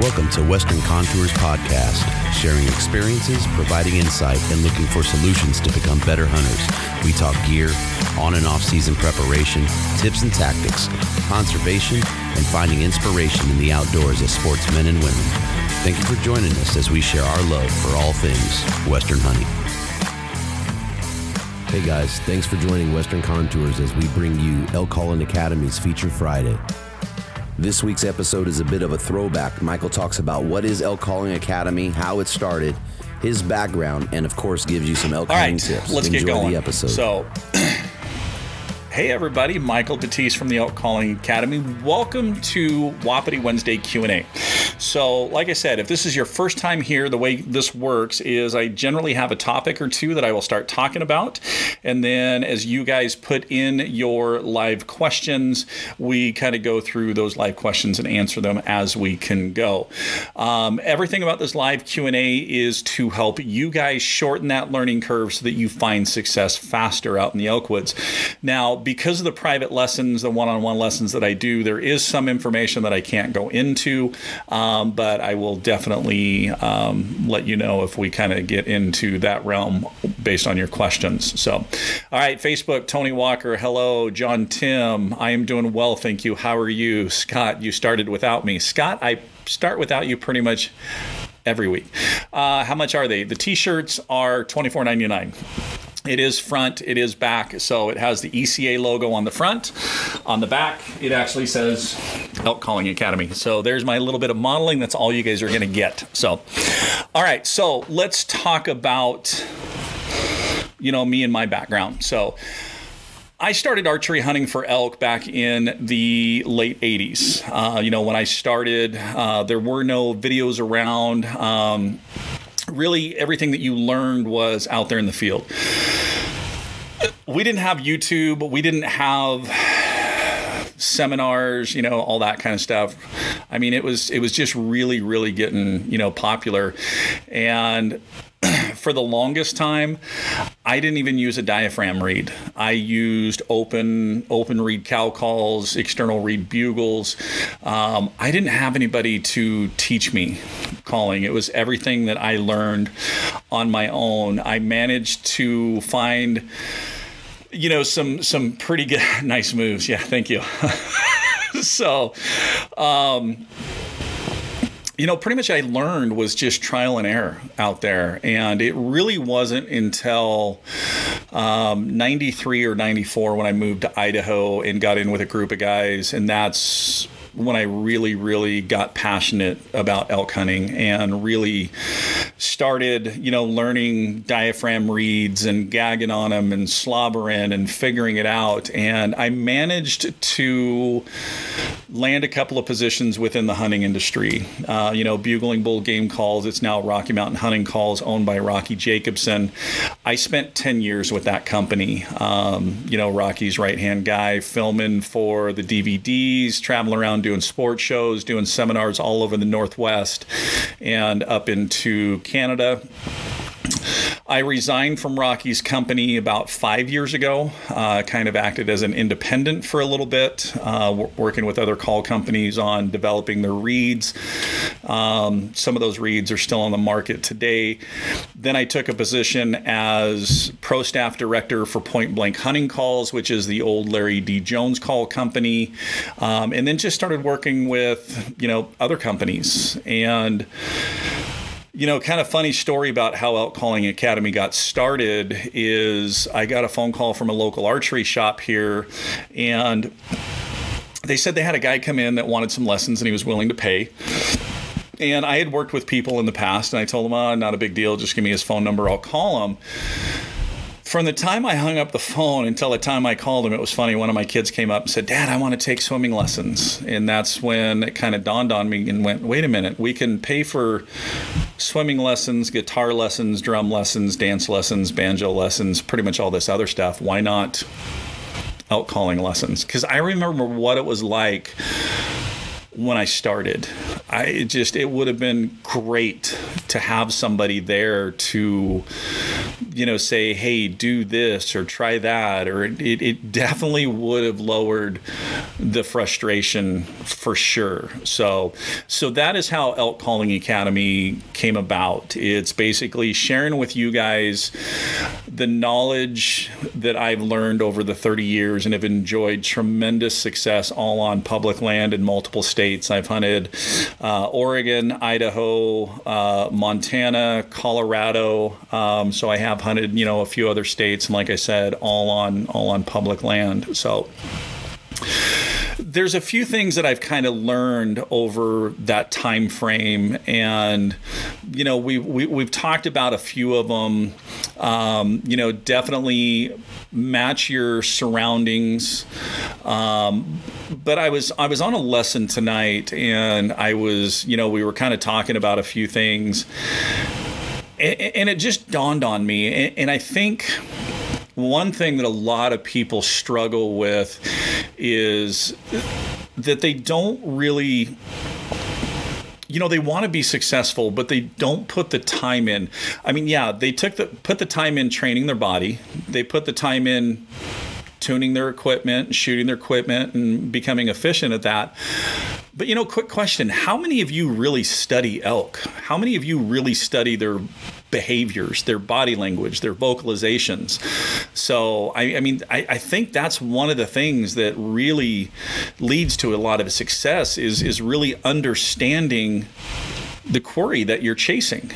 Welcome to Western Contours Podcast, sharing experiences, providing insight, and looking for solutions to become better hunters. We talk gear, on and off season preparation, tips and tactics, conservation, and finding inspiration in the outdoors as sportsmen and women. Thank you for joining us as we share our love for all things Western hunting. Hey guys, thanks for joining Western Contours as we bring you Elk Calling Academy's Feature Friday. This week's episode is a bit of a throwback. Michael talks about what is Elk Calling Academy, how it started, his background, and of course gives you some elk All right, tips. let's Enjoy get going. the episode. So, hey everybody, Michael Batease from the Elk Calling Academy. Welcome to Wapiti Wednesday Q&A. So, like I said, if this is your first time here, the way this works is I generally have a topic or two that I will start talking about, and then as you guys put in your live questions, we kind of go through those live questions and answer them as we can go. Um, everything about this live Q&A is to help you guys shorten that learning curve so that you find success faster out in the Elkwoods. Now, because of the private lessons, the one-on-one lessons that I do, there is some information that I can't go into, um, but I will definitely um, let you know if we kind of get into that realm based on your questions. So, all right, Facebook, Tony Walker, hello, John Tim, I am doing well, thank you. How are you, Scott? You started without me, Scott. I start without you pretty much every week. Uh, how much are they? The T-shirts are twenty four ninety nine. It is front, it is back. So it has the ECA logo on the front. On the back, it actually says Elk Calling Academy. So there's my little bit of modeling. That's all you guys are going to get. So, all right. So let's talk about, you know, me and my background. So, I started archery hunting for elk back in the late 80s. Uh, you know, when I started, uh, there were no videos around. Um, really, everything that you learned was out there in the field. We didn't have YouTube, we didn't have seminars, you know, all that kind of stuff. I mean, it was it was just really really getting, you know, popular and for the longest time, I didn't even use a diaphragm reed. I used open open reed cow calls, external reed bugles. Um, I didn't have anybody to teach me calling. It was everything that I learned on my own. I managed to find, you know, some some pretty good, nice moves. Yeah, thank you. so. Um, you know, pretty much I learned was just trial and error out there. And it really wasn't until um, 93 or 94 when I moved to Idaho and got in with a group of guys. And that's when I really, really got passionate about elk hunting and really started, you know, learning diaphragm reeds and gagging on them and slobbering and figuring it out. And I managed to land a couple of positions within the hunting industry. Uh, you know, bugling bull game calls. It's now Rocky Mountain Hunting Calls, owned by Rocky Jacobsen. I spent 10 years with that company. Um, you know, Rocky's right hand guy, filming for the DVDs, traveling around doing sports shows, doing seminars all over the Northwest and up into Canada. I resigned from Rocky's company about five years ago. Uh, kind of acted as an independent for a little bit, uh, working with other call companies on developing their reeds. Um, some of those reeds are still on the market today. Then I took a position as pro staff director for Point Blank Hunting Calls, which is the old Larry D. Jones call company, um, and then just started working with you know other companies and you know, kind of funny story about how Elk Calling Academy got started is I got a phone call from a local archery shop here, and they said they had a guy come in that wanted some lessons and he was willing to pay. And I had worked with people in the past, and I told him, oh, ah, not a big deal, just give me his phone number, I'll call him from the time I hung up the phone until the time I called him, it was funny. One of my kids came up and said, Dad, I want to take swimming lessons. And that's when it kind of dawned on me and went, wait a minute, we can pay for swimming lessons, guitar lessons, drum lessons, dance lessons, banjo lessons, pretty much all this other stuff. Why not elk calling lessons? Because I remember what it was like when I started. I just it would have been great to have somebody there to you know say hey do this or try that or it, it definitely would have lowered the frustration for sure. So so that is how Elk Calling Academy came about. It's basically sharing with you guys the knowledge that I've learned over the 30 years and have enjoyed tremendous success all on public land in multiple states states. I've hunted uh, Oregon, Idaho, uh, Montana, Colorado. Um, so I have hunted, you know, a few other states, and like I said, all on all on public land. So there's a few things that I've kind of learned over that time frame, and you know we, we we've talked about a few of them. Um, you know, definitely match your surroundings. Um, but I was I was on a lesson tonight, and I was you know we were kind of talking about a few things, and, and it just dawned on me, and, and I think one thing that a lot of people struggle with is that they don't really you know they want to be successful but they don't put the time in. I mean yeah they took the put the time in training their body. They put the time in tuning their equipment shooting their equipment and becoming efficient at that but you know, quick question: How many of you really study elk? How many of you really study their behaviors, their body language, their vocalizations? So, I, I mean, I, I, think that's one of the things that really leads to a lot of success is is really understanding the quarry that you're chasing.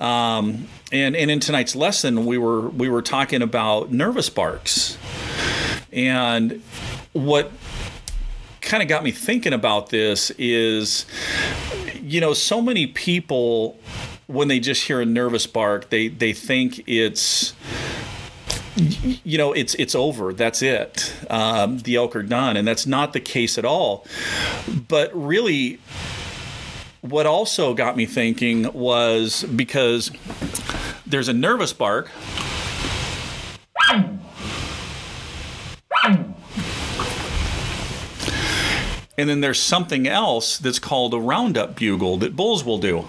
Um, and and in tonight's lesson, we were we were talking about nervous barks, and what kind of got me thinking about this is you know so many people when they just hear a nervous bark they they think it's you know it's it's over that's it um, the elk are done and that's not the case at all. But really what also got me thinking was because there's a nervous bark And then there's something else that's called a roundup bugle that bulls will do.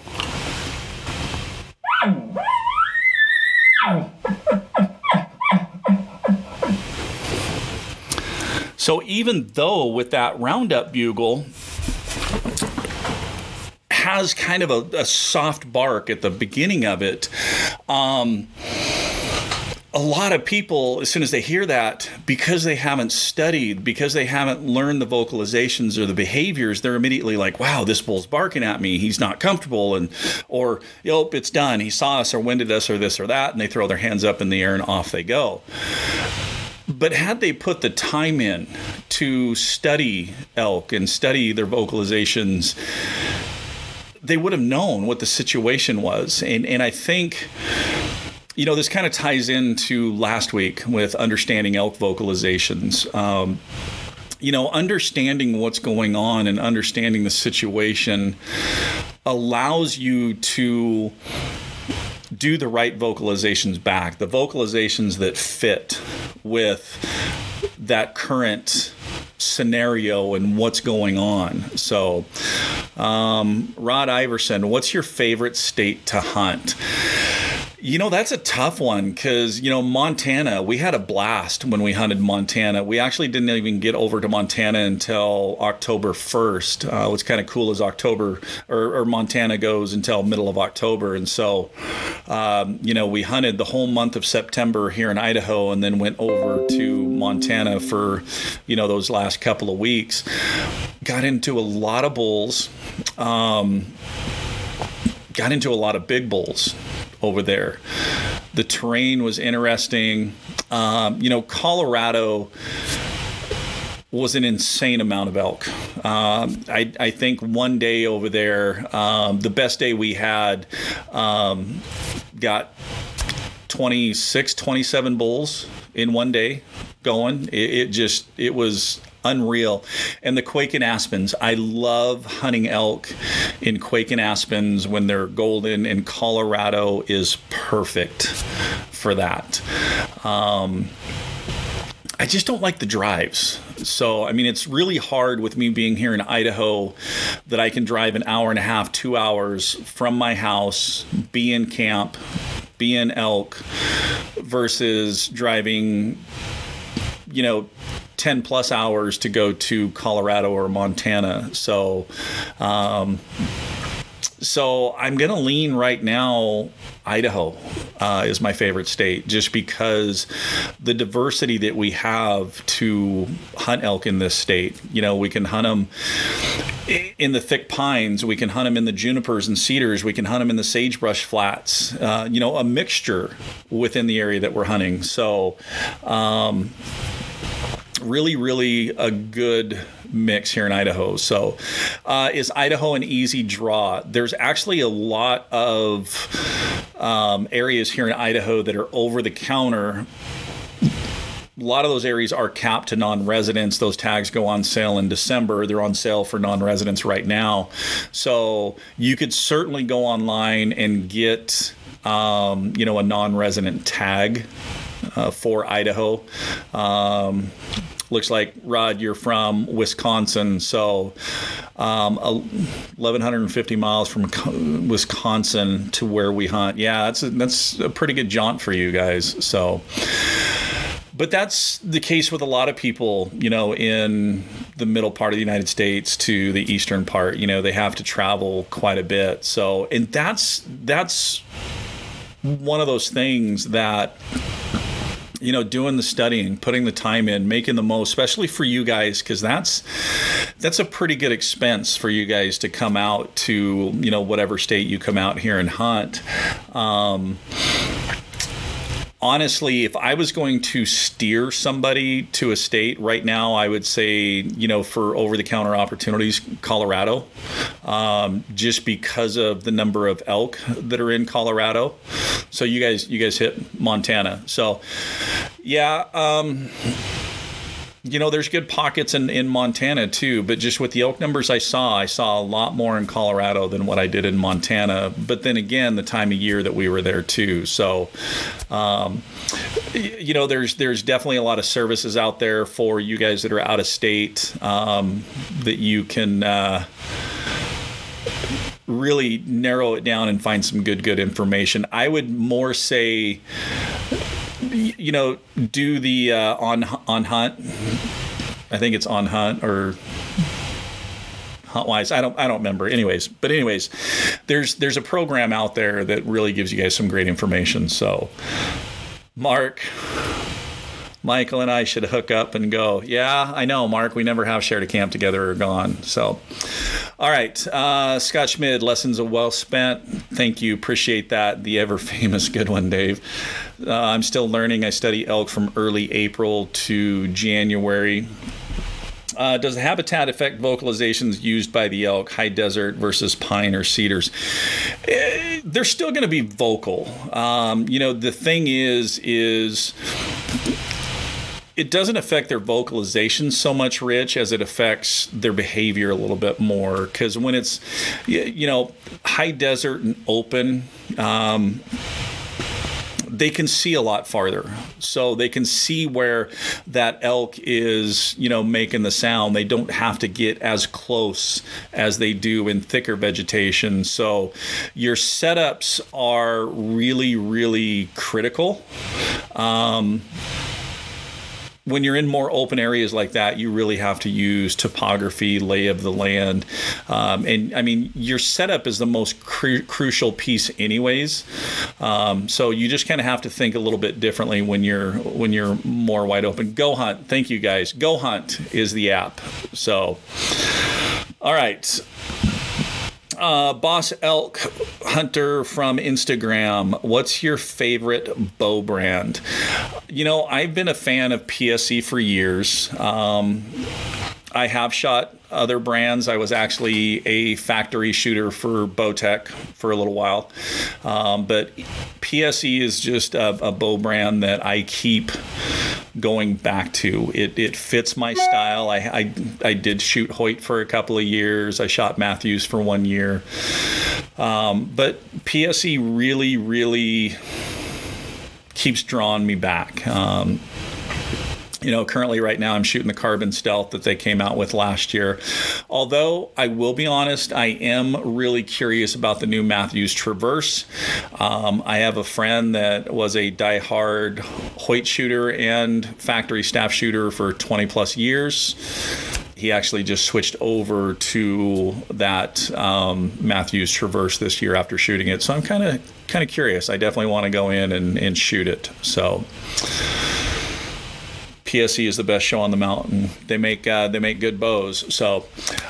So even though with that roundup bugle has kind of a, a soft bark at the beginning of it, um, a lot of people, as soon as they hear that, because they haven't studied, because they haven't learned the vocalizations or the behaviors, they're immediately like, "Wow, this bull's barking at me. He's not comfortable," and or, "Yep, it's done. He saw us or winded us or this or that," and they throw their hands up in the air and off they go. But had they put the time in to study elk and study their vocalizations, they would have known what the situation was. And and I think you know, this kind of ties into last week with understanding elk vocalizations. Um, you know, understanding what's going on and understanding the situation allows you to do the right vocalizations back, the vocalizations that fit with that current scenario and what's going on. So, um, Rod Iverson, what's your favorite state to hunt? You know, that's a tough one because, you know, Montana, we had a blast when we hunted Montana. We actually didn't even get over to Montana until October 1st. Uh, what's kind of cool is October, or, or, Montana goes until middle of October. And so, um, you know, we hunted the whole month of September here in Idaho and then went over to Montana for, you know, those last couple of weeks. Got into a lot of bulls. Um, got into a lot of big bulls over there. The terrain was interesting. Um, you know, Colorado was an insane amount of elk. Um, I, I, think one day over there, um, the best day we had, um, got 26, 27 bulls in one day going. It, it just, it was unreal. And the Quakin Aspens, I love hunting elk in Quakin Aspens when they're golden, and Colorado is perfect for that. Um, I just don't like the drives. So, I mean, it's really hard with me being here in Idaho that I can drive an hour and a half, two hours from my house, be in camp, be in elk, versus driving, you know, 10 plus hours to go to Colorado or Montana. So, um, so I'm going to lean right now. Idaho uh, is my favorite state just because the diversity that we have to hunt elk in this state. You know, we can hunt them in the thick pines, we can hunt them in the junipers and cedars, we can hunt them in the sagebrush flats. Uh, you know, a mixture within the area that we're hunting. So, um, really, really a good mix here in Idaho. So, uh, is Idaho an easy draw? There's actually a lot of um, areas here in Idaho that are over the counter a lot of those areas are capped to non-residents. Those tags go on sale in December. They're on sale for non-residents right now. So you could certainly go online and get, um, you know, a non-resident tag uh, for Idaho. Um, looks like Rod, you're from Wisconsin, so um, 1,150 miles from Wisconsin to where we hunt. Yeah, that's a, that's a pretty good jaunt for you guys. So. But that's the case with a lot of people, you know, in the middle part of the United States to the eastern part. You know, they have to travel quite a bit. So, and that's that's one of those things that you know doing the studying putting the time in making the most especially for you guys because that's that's a pretty good expense for you guys to come out to you know whatever state you come out here and hunt. Um, honestly, if I was going to steer somebody to a state right now, I would say, you know, for over the counter opportunities, Colorado, um, just because of the number of elk that are in Colorado. So you guys, you guys hit Montana. So, yeah. Um, you know, there's good pockets in, in Montana too, but just with the elk numbers I saw, I saw a lot more in Colorado than what I did in Montana. But then again, the time of year that we were there too. So, um, you know, there's there's definitely a lot of services out there for you guys that are out of state um, that you can. Uh, really narrow it down and find some good good information i would more say you know, do the uh, on on hunt. I think it's on hunt or Huntwise. I don't I don't remember. Anyways, but anyways, there's there's a program out there that really gives you guys some great information. So, Mark. Michael and I should hook up and go. Yeah, I know, Mark. We never have shared a camp together or gone. So, all right. Uh, Scott Schmid, lessons of well spent. Thank you. Appreciate that. The ever famous good one, Dave. Uh, I'm still learning. I study elk from early April to January. Uh, does the habitat affect vocalizations used by the elk, high desert versus pine or cedars? Uh, they're still going to be vocal. Um, you know, the thing is, is it doesn't affect their vocalization so much, Rich, as it affects their behavior a little bit more. Because when it's, you know, high desert and open, um, they can see a lot farther. So they can see where that elk is, you know, making the sound. They don't have to get as close as they do in thicker vegetation. So your setups are really, really critical. Um, when you're in more open areas like that, you really have to use topography, lay of the land, um, and I mean your setup is the most cru- crucial piece, anyways. Um, so you just kind of have to think a little bit differently when you're when you're more wide open. Go Hunt, thank you guys. Go Hunt is the app. So, all right uh, Boss Elk Hunter from Instagram, what's your favorite bow brand? You know, I've been a fan of PSE for years. Um, I have shot other brands. I was actually a factory shooter for Bowtech for a little while. Um, but PSE is just a, a, bow brand that I keep going back to. It, it fits my style. I, I, I did shoot Hoyt for a couple of years, I shot Mathews for one year. Um, but PSE really, really keeps drawing me back. Um, you know, currently right now I'm shooting the Carbon Stealth that they came out with last year. Although I will be honest, I am really curious about the new Mathews Traverse. Um, I have a friend that was a die-hard Hoyt shooter and factory staff shooter for 20 plus years he actually just switched over to that um, Mathews Traverse this year after shooting it. So I'm kind of kind of curious. I definitely want to go in and, and shoot it. So PSE is the best show on the mountain. They make uh, they make good bows. So,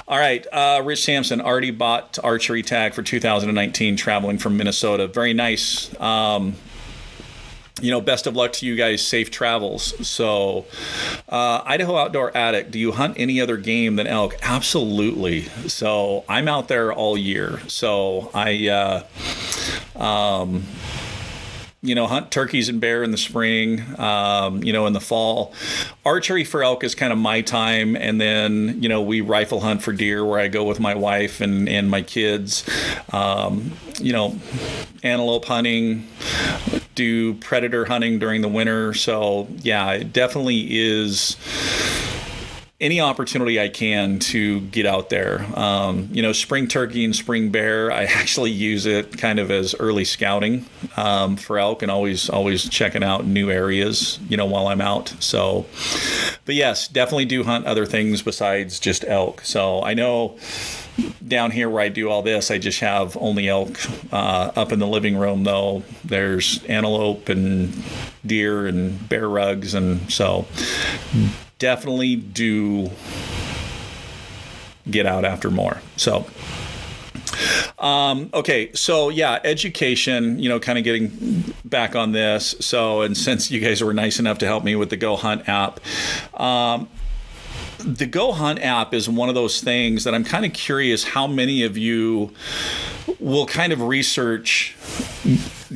all right, uh, Rich Sampson already bought archery tag for 2019, traveling from Minnesota. Very nice. Um, you know, best of luck to you guys. Safe travels. So, uh, Idaho Outdoor Addict, do you hunt any other game than elk? Absolutely. So, I'm out there all year. So, I, uh, um, you know, hunt turkeys and bear in the spring, um, you know, in the fall. Archery for elk is kind of my time. And then, you know, we rifle hunt for deer where I go with my wife and, and my kids. Um, you know, antelope hunting, do predator hunting during the winter. So, yeah, it definitely is any opportunity I can to get out there. Um, you know, spring turkey and spring bear, I actually use it kind of as early scouting um, for elk and always always checking out new areas, you know, while I'm out. So, but yes, definitely do hunt other things besides just elk. So I know down here where I do all this, I just have only elk. Uh, up in the living room, though, there's antelope and deer and bear rugs, and so definitely do get out after more. So, um, okay, so yeah, education, you know, kind of getting back on this. So, and since you guys were nice enough to help me with the Go Hunt app, um, the Go Hunt app is one of those things that I'm kind of curious how many of you will kind of research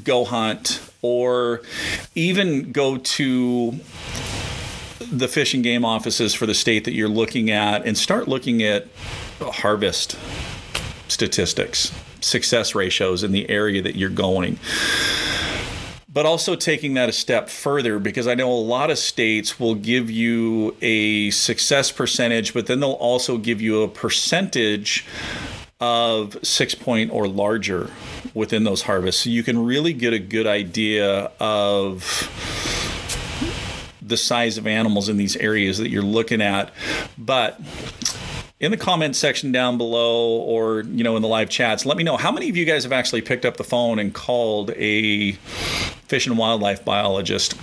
Go Hunt or even go to the fish and game offices for the state that you're looking at and start looking at harvest statistics, success ratios in the area that you're going. But also taking that a step further because I know a lot of states will give you a success percentage, but then they'll also give you a percentage of six point or larger within those harvests. So you can really get a good idea of the size of animals in these areas that you're looking at. But in the comment section down below or you know in the live chats let me know how many of you guys have actually picked up the phone and called a fish and wildlife biologist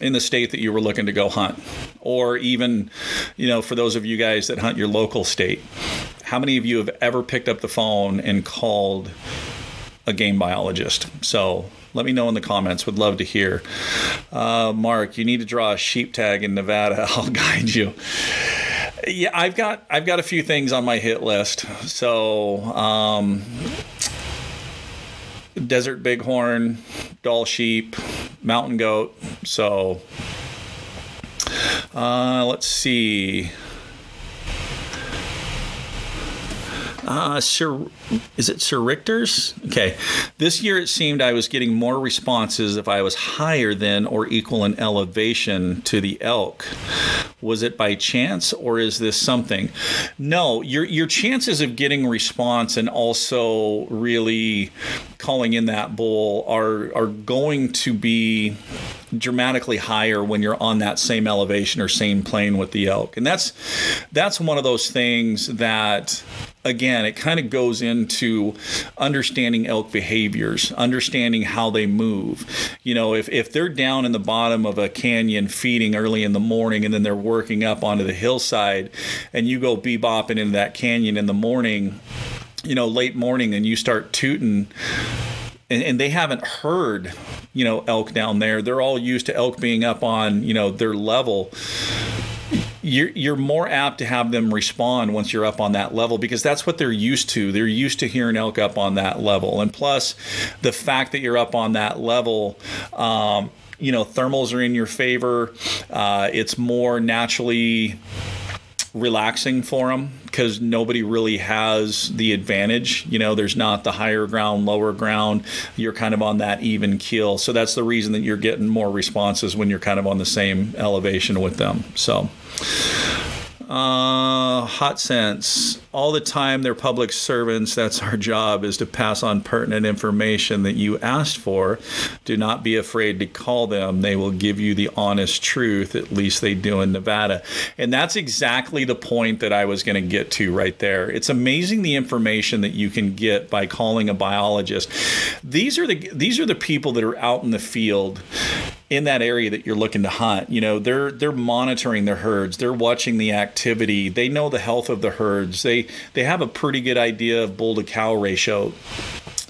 in the state that you were looking to go hunt or even you know for those of you guys that hunt your local state how many of you have ever picked up the phone and called a game biologist so let me know in the comments. Would love to hear. Uh, Mark, you need to draw a sheep tag in Nevada. I'll guide you. Yeah, I've got I've got a few things on my hit list. So, um, desert bighorn, Dall sheep, mountain goat. So, uh, let's see. uh, Sir, is it Sir Richter's? Okay. This year it seemed I was getting more responses if I was higher than or equal in elevation to the elk. Was it by chance or is this something? No, your your chances of getting response and also really calling in that bull are are going to be dramatically higher when you're on that same elevation or same plane with the elk. And that's that's one of those things that again, it kind of goes into understanding elk behaviors, understanding how they move. You know, if, if they're down in the bottom of a canyon feeding early in the morning and then they're working up onto the hillside and you go bebopping into that canyon in the morning, you know, late morning and you start tooting and, and, they haven't heard, you know, elk down there. They're all used to elk being up on, you know, their level you're, you're more apt to have them respond once you're up on that level because that's what they're used to. They're used to hearing elk up on that level. And plus, the fact that you're up on that level, um, you know, thermals are in your favor. Uh, it's more naturally relaxing for them because nobody really has the advantage. You know, there's not the higher ground, lower ground. You're kind of on that even keel. So that's the reason that you're getting more responses when you're kind of on the same elevation with them. So. Uh, hot sense. All the time, they're public servants. That's our job is to pass on pertinent information that you asked for. Do not be afraid to call them. They will give you the honest truth. At least they do in Nevada. And that's exactly the point that I was going to get to right there. It's amazing the information that you can get by calling a biologist. These are the these are the people that are out in the field in that area that you're looking to hunt. You know, they're they're monitoring their herds, they're watching the activity, they know the health of the herds, they they have a pretty good idea of bull to cow ratio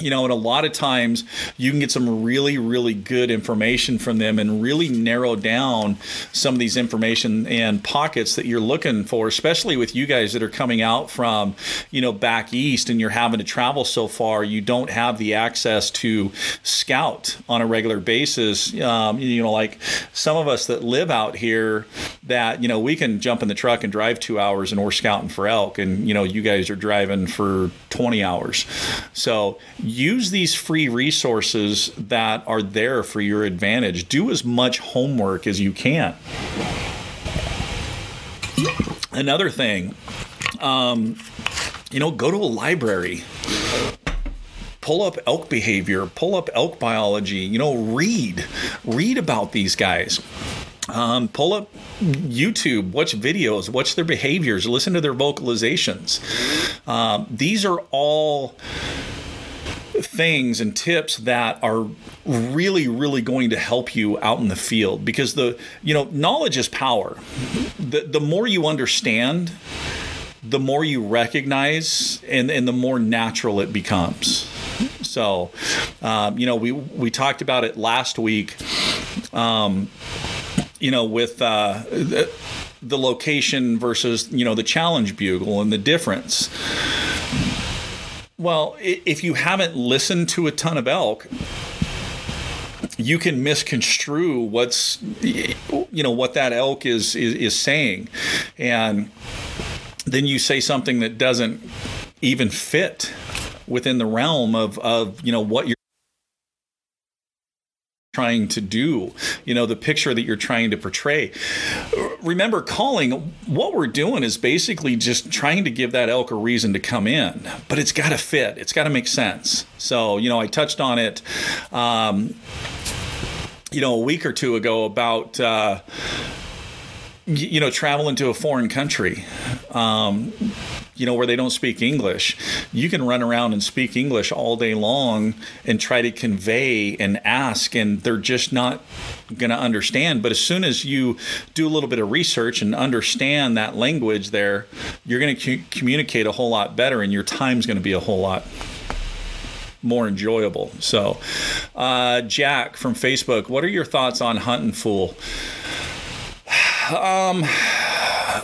you know, and a lot of times you can get some really, really good information from them and really narrow down some of these information and pockets that you're looking for, especially with you guys that are coming out from, you know, back east and you're having to travel so far. You don't have the access to scout on a regular basis. Um, you know, like some of us that live out here that, you know, we can jump in the truck and drive two hours and we're scouting for elk. And, you know, you guys are driving for 20 hours. So, use these free resources that are there for your advantage. Do as much homework as you can. Another thing, um, you know, go to a library pull up elk behavior, pull up elk biology, you know, read, read about these guys. Um, pull up YouTube, watch videos, watch their behaviors, listen to their vocalizations. Um, these are all things and tips that are really really going to help you out in the field. Because the you know knowledge is power. The the more you understand the more you recognize and and the more natural it becomes. So um, you know we we talked about it last week um, you know with uh, the location versus you know the challenge bugle and the difference well, if you haven't listened to a ton of elk, you can misconstrue what's you know what that elk is is, is saying, and then you say something that doesn't even fit within the realm of of you know what you're trying to do, you know, the picture that you're trying to portray. Remember, calling, what we're doing is basically just trying to give that elk a reason to come in, but it's got to fit, it's got to make sense. So, you know, I touched on it, um, you know, a week or two ago about, uh, you know, traveling to a foreign country. Um, you know, where they don't speak English. You can run around and speak English all day long and try to convey and ask, and they're just not going to understand. But as soon as you do a little bit of research and understand that language there, you're going to communicate a whole lot better, and your time's going to be a whole lot more enjoyable. So, uh, Jack from Facebook, what are your thoughts on Huntin' Fool? Um,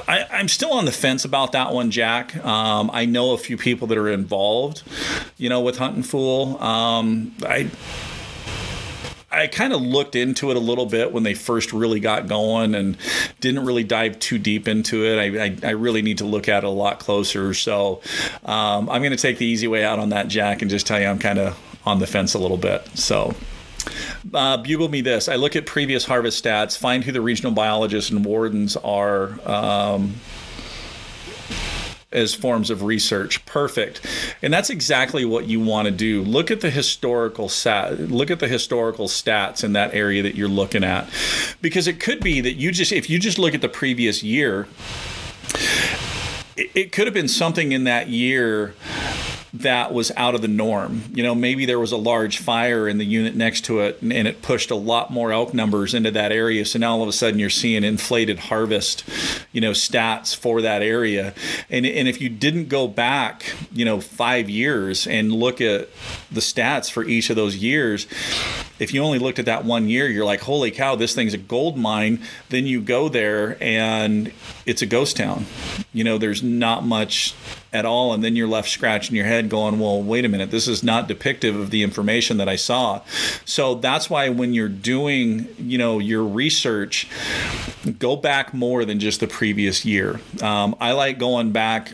I, am still on the fence about that one, Jack. Um, I know a few people that are involved, you know, with Huntin' Fool. Um, I. I, kind of looked into it a little bit when they first really got going and didn't really dive too deep into it. I, I, I really need to look at it a lot closer. So um, I'm going to take the easy way out on that, Jack, and just tell you I'm kind of on the fence a little bit. So. Uh, bugle me this. I look at previous harvest stats, find who the regional biologists and wardens are. Um, as forms of research. Perfect. And that's exactly what you want to do. Look at the historical stat, look at the historical stats in that area that you're looking at. Because it could be that you just if you just look at the previous year, it, it could have been something in that year that was out of the norm. You know, maybe there was a large fire in the unit next to it and, and, it pushed a lot more elk numbers into that area. So now all of a sudden you're seeing inflated harvest, you know, stats for that area. And, and if you didn't go back, you know, five years and look at the stats for each of those years, if you only looked at that one year, you're like, holy cow, this thing's a gold mine. Then you go there and it's a ghost town. You know, there's not much at all and then you're left scratching your head going well wait a minute this is not depictive of the information that i saw so that's why when you're doing you know your research go back more than just the previous year um, i like going back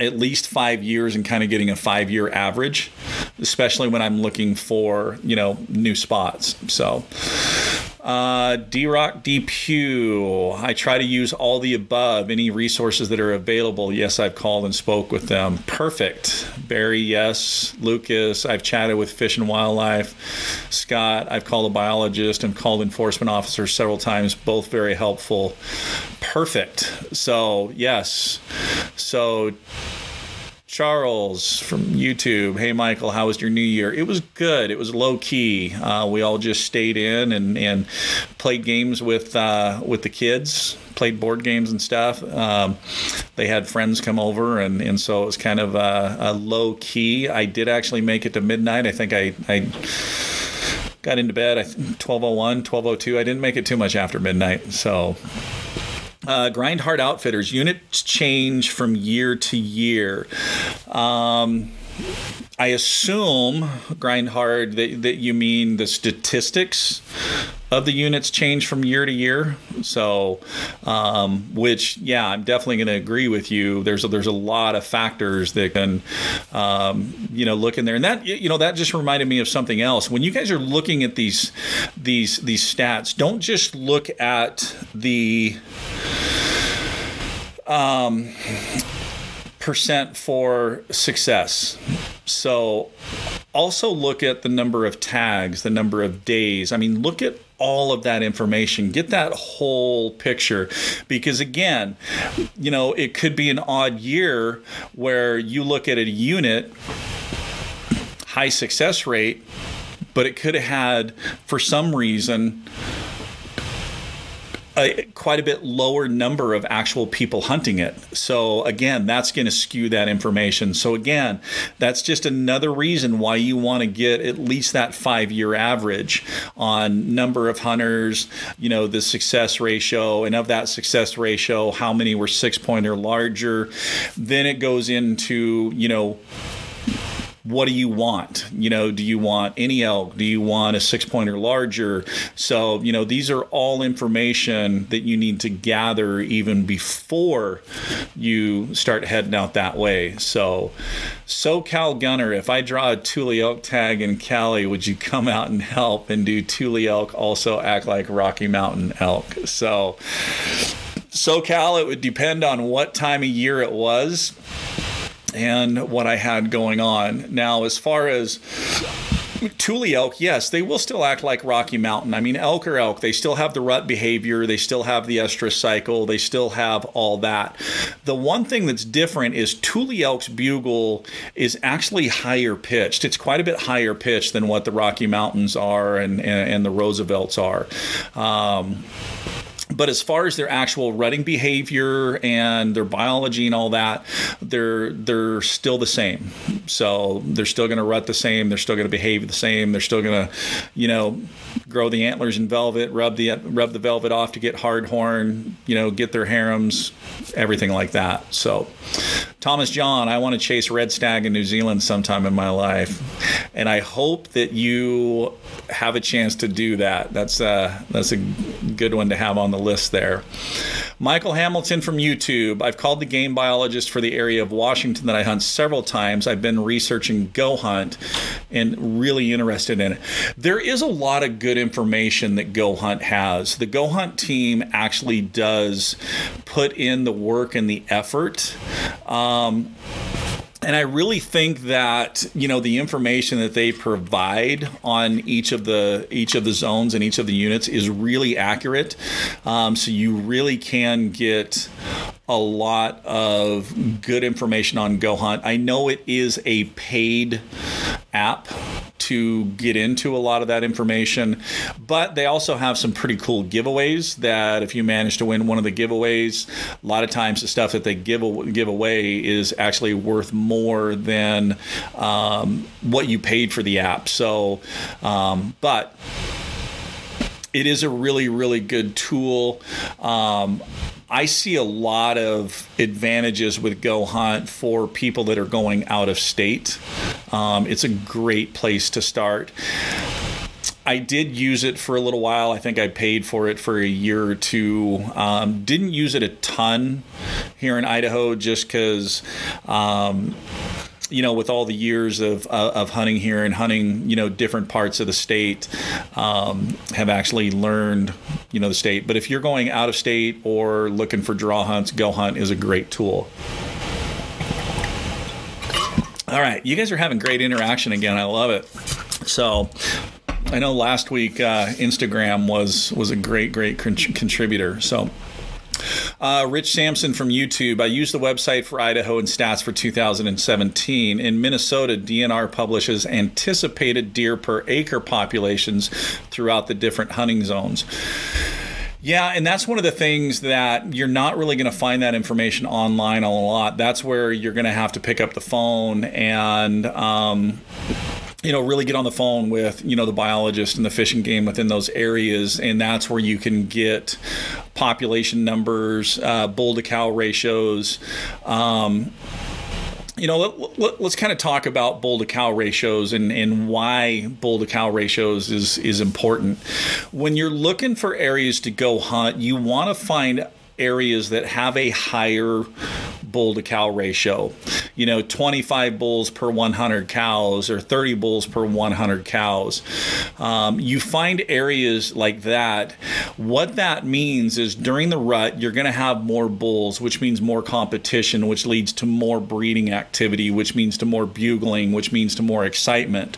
at least five years and kind of getting a five year average, especially when I'm looking for, you know, new spots. So, uh, D Rock. I try to use all the above, any resources that are available. Yes, I've called and spoke with them. Perfect. Barry, yes. Lucas, I've chatted with Fish and Wildlife. Scott, I've called a biologist and called enforcement officers several times, both very helpful. Perfect. So, yes. So, Charles from YouTube. Hey, Michael, how was your New Year? It was good. It was low key. Uh, we all just stayed in and, and played games with uh, with the kids. Played board games and stuff. Um, they had friends come over, and, and so it was kind of a, a low key. I did actually make it to midnight. I think I, I got into bed. I 1201, 1202. I didn't make it too much after midnight. So uh, Grindhard Outfitters units change from year to year. Um, I assume Grindhard that, that you mean the statistics of the units change from year to year. So, um, which yeah, I'm definitely going to agree with you. There's a, there's a lot of factors that can um, you know look in there, and that you know that just reminded me of something else. When you guys are looking at these these these stats, don't just look at the um, percent for success. So also look at the number of tags, the number of days. I mean, look at all of that information. Get that whole picture because again, you know, it could be an odd year where you look at a unit high success rate, but it could have had for some reason a, quite a bit lower number of actual people hunting it. So again, that's going to skew that information. So again, that's just another reason why you want to get at least that 5-year average on number of hunters, you know, the success ratio and of that success ratio, how many were 6 point or larger. Then it goes into, you know, what do you want? You know, do you want any elk? Do you want a six pointer larger? So, you know, these are all information that you need to gather even before you start heading out that way. So, SoCal Gunner, if I draw a Tule elk tag in Cali, would you come out and help and do Tule elk also act like Rocky Mountain elk? So, SoCal, it would depend on what time of year it was and what I had going on. Now, as far as Tule elk, yes, they will still act like Rocky Mountain. I mean, elk are elk. They still have the rut behavior. They still have the estrus cycle. They still have all that. The one thing that's different is Tule elk's bugle is actually higher pitched. It's quite a bit higher pitched than what the Rocky Mountains are and, and, and the Roosevelts are. Um, but as far as their actual rutting behavior and their biology and all that, they're they're still the same. So they're still going to rut the same. They're still going to behave the same. They're still going to, you know, grow the antlers in velvet, rub the rub the velvet off to get hard horn. You know, get their harems, everything like that. So Thomas John, I want to chase red stag in New Zealand sometime in my life, and I hope that you have a chance to do that. That's a, that's a good one to have on the list there. Michael Hamilton from YouTube. I've called the game biologist for the area of Washington that I hunt several times. I've been researching Go Hunt and really interested in it. There is a lot of good information that Go Hunt has. The Go Hunt team actually does put in the work and the effort. Um, and I really think that you know the information that they provide on each of the each of the zones and each of the units is really accurate. Um, so you really can get a lot of good information on Go Hunt. I know it is a paid app to get into a lot of that information. But they also have some pretty cool giveaways that if you manage to win one of the giveaways, a lot of times the stuff that they give, give away is actually worth more than um, what you paid for the app. So, um, but it is a really, really good tool. Um, I see a lot of advantages with Go Hunt for people that are going out of state. Um, it's a great place to start. I did use it for a little while. I think I paid for it for a year or two. Um, didn't use it a ton here in Idaho just because. Um, you know, with all the years of, uh, of hunting here and hunting, you know, different parts of the state, um, have actually learned, you know, the state. But if you're going out of state or looking for draw hunts, Go Hunt is a great tool. All right, you guys are having great interaction again. I love it. So, I know last week uh, Instagram was was a great great con- contributor. So. Uh, Rich Sampson from YouTube. I use the website for Idaho and stats for 2017. In Minnesota, DNR publishes anticipated deer per acre populations throughout the different hunting zones. Yeah, and that's one of the things that you're not really going to find that information online a lot. That's where you're going to have to pick up the phone and. Um, you know, really get on the phone with, you know, the biologist and the fishing game within those areas. And that's where you can get population numbers, uh, bull to cow ratios. Um, you know, let, let, us kind of talk about bull to cow ratios and, and why bull to cow ratios is, is important. When you're looking for areas to go hunt, you want to find areas that have a higher bull to cow ratio. You know, 25 bulls per 100 cows or 30 bulls per 100 cows. Um, you find areas like that. What that means is during the rut, you're going to have more bulls, which means more competition, which leads to more breeding activity, which means to more bugling, which means to more excitement.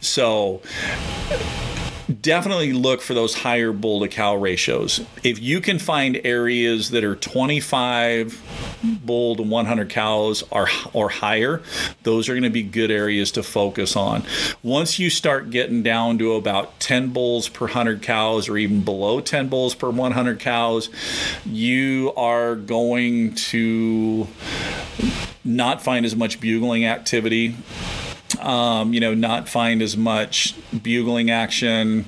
So, definitely look for those higher bull to cow ratios. If you can find areas that are 25 bull to 100 cows or, or higher, those are going to be good areas to focus on. Once you start getting down to about 10 bulls per 100 cows or even below 10 bulls per 100 cows, you are going to not find as much bugling activity um, you know, not find as much bugling action.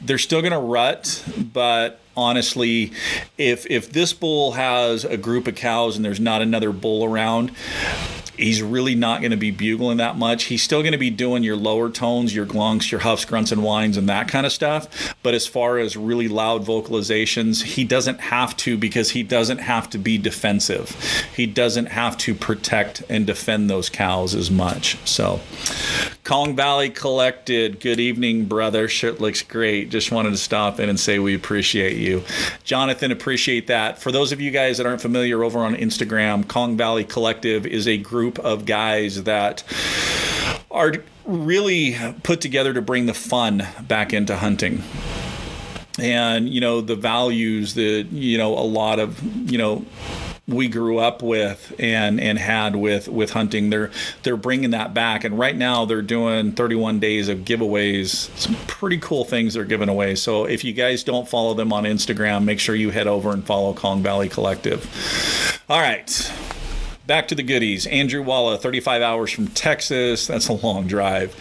They're still going to rut, but honestly, if if this bull has a group of cows and there's not another bull around, he's really not going to be bugling that much. He's still going to be doing your lower tones, your glunks, your huffs, grunts, and whines, and that kind of stuff. But as far as really loud vocalizations, he doesn't have to because he doesn't have to be defensive. He doesn't have to protect and defend those cows as much. So, Kong Valley Collective, good evening, brother. Shit looks great. Just wanted to stop in and say we appreciate you. Jonathan, appreciate that. For those of you guys that aren't familiar over on Instagram, Kong Valley Collective is a group group of guys that are really put together to bring the fun back into hunting. And you know the values that you know a lot of you know we grew up with and and had with with hunting they're they're bringing that back. And right now they're doing 31 days of giveaways. Some pretty cool things they're giving away. So if you guys don't follow them on Instagram make sure you head over and follow Kong Valley Collective. All right back to the goodies. Andrew Walla, 35 hours from Texas. That's a long drive.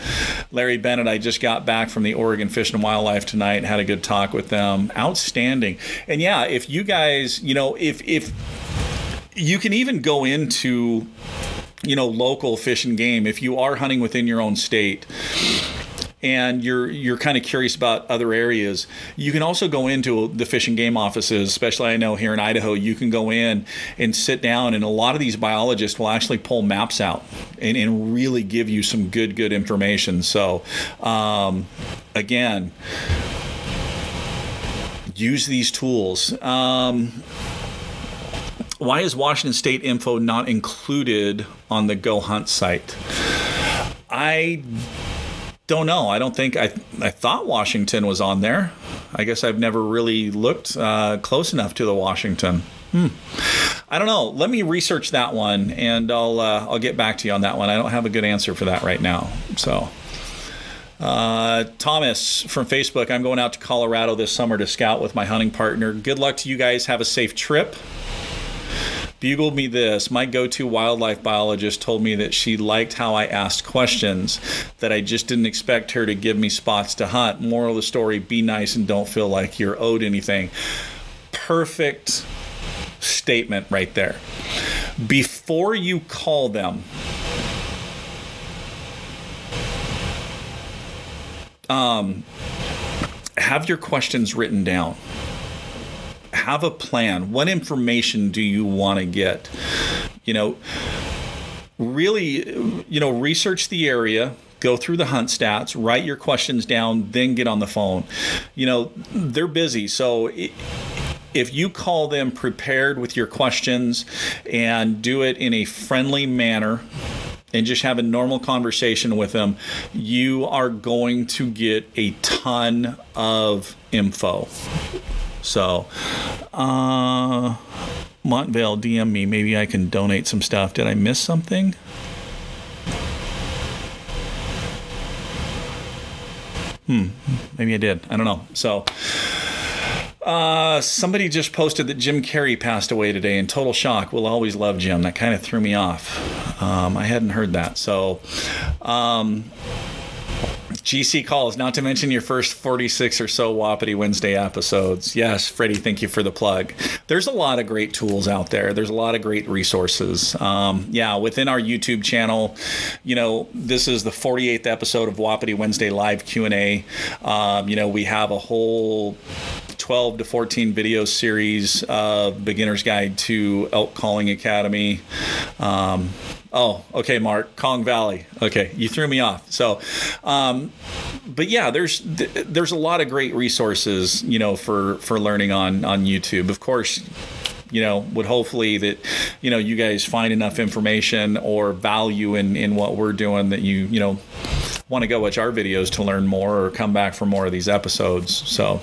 Larry Bennett, I just got back from the Oregon Fish and Wildlife tonight. Had a good talk with them. Outstanding. And yeah, if you guys, you know, if if you can even go into you know, local fish and game, if you are hunting within your own state, and you're you're kind of curious about other areas, you can also go into the fish and game offices, especially I know here in Idaho, you can go in and sit down and a lot of these biologists will actually pull maps out and, and really give you some good, good information. So um, again, use these tools. Um, why is Washington State info not included on the Go Hunt site? I don't know. I don't think I. I thought Washington was on there. I guess I've never really looked uh, close enough to the Washington. Hmm. I don't know. Let me research that one, and I'll uh, I'll get back to you on that one. I don't have a good answer for that right now. So. Uh, Thomas from Facebook, I'm going out to Colorado this summer to scout with my hunting partner. Good luck to you guys. Have a safe trip bugled me this. My go to wildlife biologist told me that she liked how I asked questions, that I just didn't expect her to give me spots to hunt. Moral of the story be nice and don't feel like you're owed anything. Perfect statement right there. Before you call them, um, have your questions written down have a plan. What information do you want to get? You know, really, you know, research the area, go through the hunt stats, write your questions down, then get on the phone. You know, they're busy. So, if you call them prepared with your questions and do it in a friendly manner, and just have a normal conversation with them, you are going to get a ton of info. So, uh, Montvale DM me. Maybe I can donate some stuff. Did I miss something? Hmm. Maybe I did. I don't know. So, uh, somebody just posted that Jim Carrey passed away today in total shock. We'll always love Jim. That kind of threw me off. Um, I hadn't heard that. So, um, GC calls, not to mention your first 46 or so Wapiti Wednesday episodes. Yes, Freddie, thank you for the plug. There's a lot of great tools out there. There's a lot of great resources. Um, yeah, within our YouTube channel, you know, this is the 48th episode of Wapiti Wednesday live Q&A. Um, you know, we have a whole 12 to 14 video series of Beginner's Guide to Elk Calling Academy. Um, Oh, okay, Mark, Kong Valley. Okay, you threw me off. So, um, but yeah, there's there's a lot of great resources, you know, for for learning on on YouTube. Of course, you know, would hopefully that, you know, you guys find enough information or value in in what we're doing that you you know want to go watch our videos to learn more or come back for more of these episodes. So.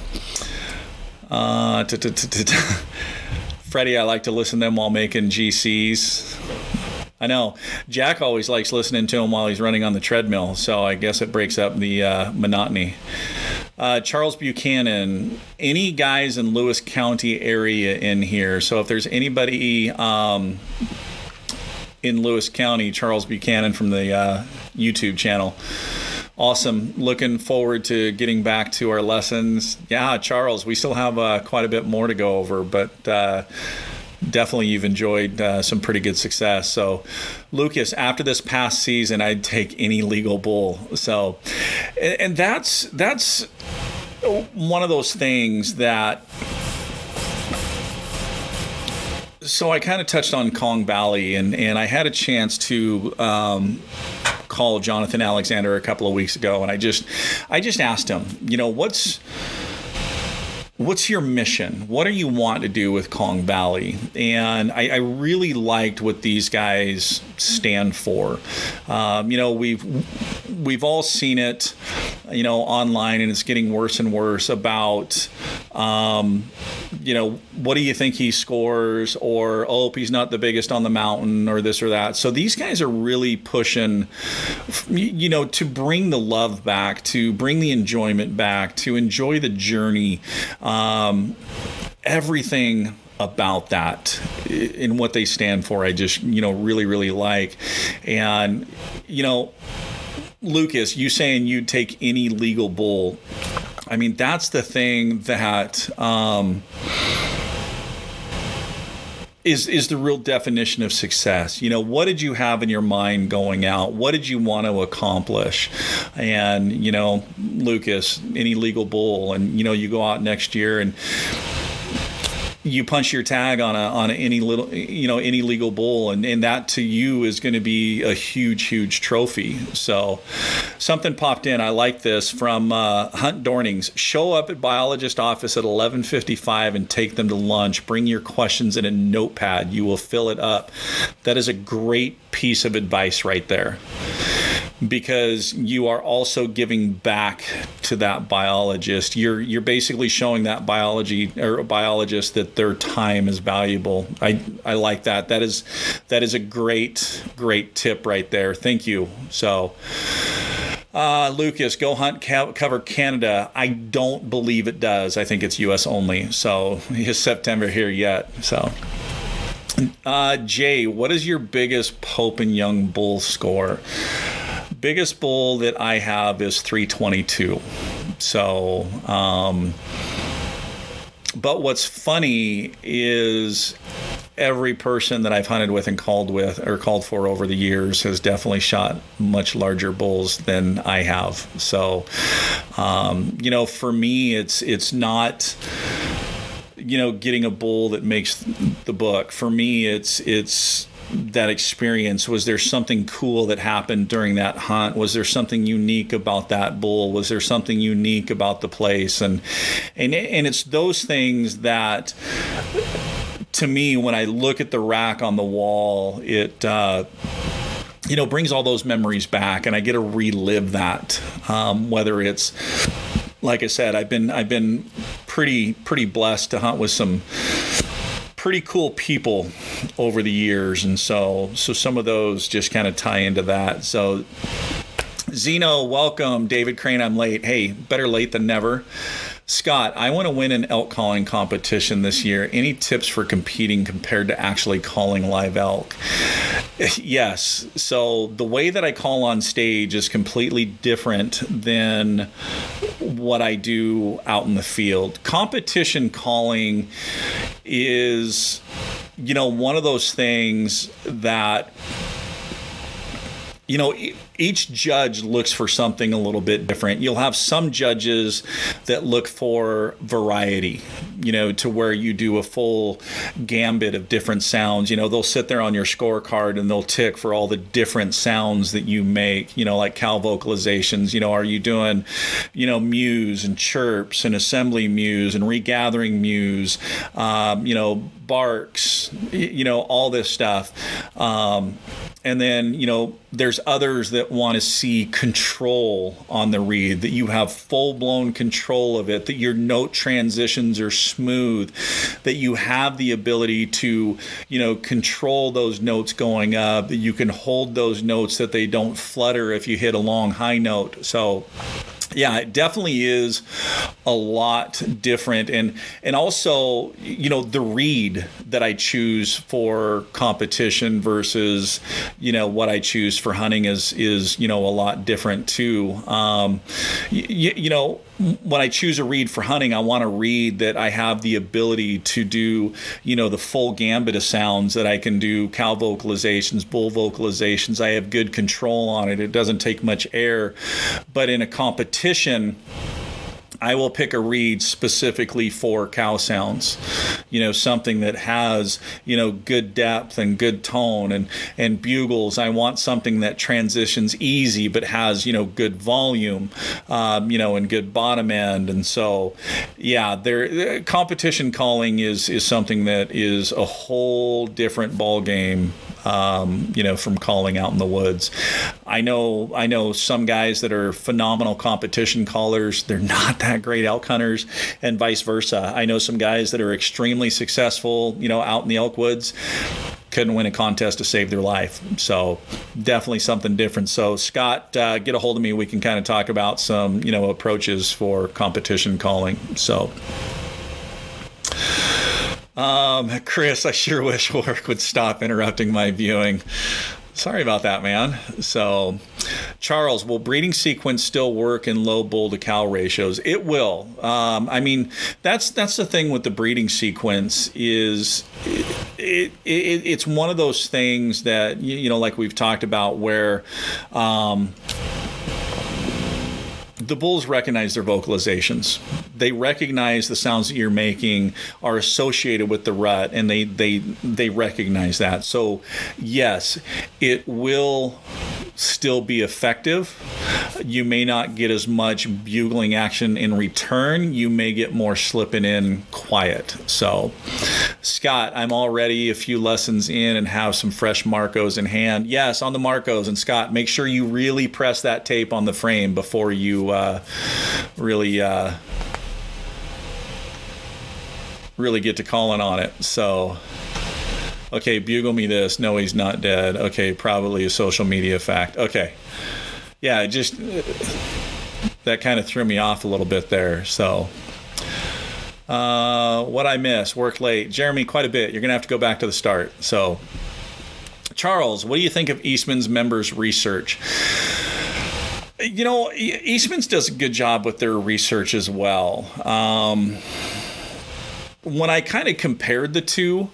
Uh, Freddie, I like to listen to them while making GCs. I know Jack always likes listening to him while he's running on the treadmill, so I guess it breaks up the uh, monotony. Uh, Charles Buchanan, any guys in Lewis County area in here? So if there's anybody um, in Lewis County, Charles Buchanan from the uh, YouTube channel. Awesome. Looking forward to getting back to our lessons. Yeah, Charles, we still have uh, quite a bit more to go over, but uh, definitely you've enjoyed uh, some pretty good success. So, Lucas, after this past season, I'd take any legal bull. So, and, and that's that's one of those things that. So I kind of touched on Kong Valley, and and I had a chance to. Um, call Jonathan Alexander a couple of weeks ago and I just I just asked him, you know, what's what's your mission? What do you want to do with Kong Valley? And I, I really liked what these guys stand for. Um, you know, we've we've all seen it, you know, online, and it's getting worse and worse about, um, you know, what do you think he scores, or oh, he's not the biggest on the mountain, or this or that. So these guys are really pushing, you know, to bring the love back, to bring the enjoyment back, to enjoy the journey. Everything about that and what they stand for i just you know really really like. And you know lucas you saying you'd take any legal bull i mean that's the thing that um is is the real definition of success. You know, what did you have in your mind going out? What did you want to accomplish? And you know, Lucas, any legal bull, and you know, you go out next year and you punch your tag on a on any little you know any legal bull and, and that to you is going to be a huge huge trophy. So something popped in. I like this from uh, hunt dornings. Show up at biologist office at 11.55 and take them to lunch. Bring your questions in a notepad. You will fill it up. That is a great piece of advice right there because you are also giving back to that biologist. You're you're basically showing that biology or biologist that their time is valuable. I I like that. That is that is a great great tip right there. Thank you. So. Uh, Lucas, Go Hunt ca- cover Canada. I don't believe it does. I think it's U.S. only. So is September here yet? So, uh, Jay, what is your biggest Pope and Young bull score? Biggest bull that I have is 322. So, um, but what's funny is every person that I've hunted with and called with or called for over the years has definitely shot much larger bulls than I have. So, um, you know, for me, it's it's not you know getting a bull that makes the book. For me, it's it's that experience? Was there something cool that happened during that hunt? Was there something unique about that bull? Was there something unique about the place? And and and it's those things that to me when I look at the rack on the wall, it uh, you know brings all those memories back, and I get to relive that. Um, whether it's like I said, I've been I've been pretty pretty blessed to hunt with some pretty cool people over the years, and so so some of those just kind of tie into that. So. Zeno, welcome. David Crane, I'm late. Hey, better late than never. Scott, I want to win an elk calling competition this year. Any tips for competing compared to actually calling live elk? Yes. So the way that I call on stage is completely different than what I do out in the field. Competition calling is, you know, one of those things that you know, each judge looks for something a little bit different. You'll have some judges that look for variety, you know, to where you do a full gambit of different sounds. You know, they'll sit there on your scorecard and they'll tick for all the different sounds that you make, you know, like cow vocalizations. You know, are you doing, you know, mews and chirps and assembly mews and regathering mews, um, you know, barks, you know, all this stuff. Um, and then, you know, there's others that want to see control on the reed, that you have full blown control of it, that your note transitions are smooth, that you have the ability to, you know, control those notes going up, that you can hold those notes that they don't flutter if you hit a long high note. So, yeah, it definitely is a lot different, and and also you know the reed that I choose for competition versus you know what I choose for hunting is is you know a lot different too. Um, you, you know when I choose a reed for hunting, I want a reed that I have the ability to do, you know, the full gambit of sounds that I can do cow vocalizations, bull vocalizations. I have good control on it. It doesn't take much air. But in a competition, I will pick a reed specifically for cow sounds. You know, something that has, you know, good depth and good tone and and bugles. I want something that transitions easy but has, you know, good volume, um, you know, and good bottom end. And so, yeah, there competition calling is is something that is a whole different ball game um, you know, from calling out in the woods. I know I know some guys that are phenomenal competition callers. They're not that great elk hunters, and vice versa. I know some guys that are extremely successful, you know, out in the elk woods couldn't win a contest to save their life. So definitely something different. So Scott, uh, get a hold of me. We can kind of talk about some, you know, approaches for competition calling. So. Um, Chris, I sure wish work would stop interrupting my viewing. Sorry about that, man. So, Charles, will breeding sequence still work in low bull to cow ratios? It will. Um, I mean, that's that's the thing with the breeding sequence is it, it, it's one of those things that you know, like we've talked about, where um, the bulls recognize their vocalizations. They recognize the sounds that you're making are associated with the rut, and they they they recognize that. So, yes, it will still be effective. You may not get as much bugling action in return. You may get more slipping in quiet. So, Scott, I'm already a few lessons in and have some fresh Marcos in hand. Yes, on the Marcos. And Scott, make sure you really press that tape on the frame before you uh, really. Uh, really get to calling on it. So, Okay, bugle me this. No, he's not dead. Okay, probably a social media fact. Okay. Yeah, just uh, that kind of threw me off a little bit there. So, uh, what I miss? Work late. Jeremy, quite a bit. You're going to have to go back to the start. So, Charles, what do you think of Eastman's members' research? You know, Eastman's does a good job with their research as well. Um, when I kind of compared the two,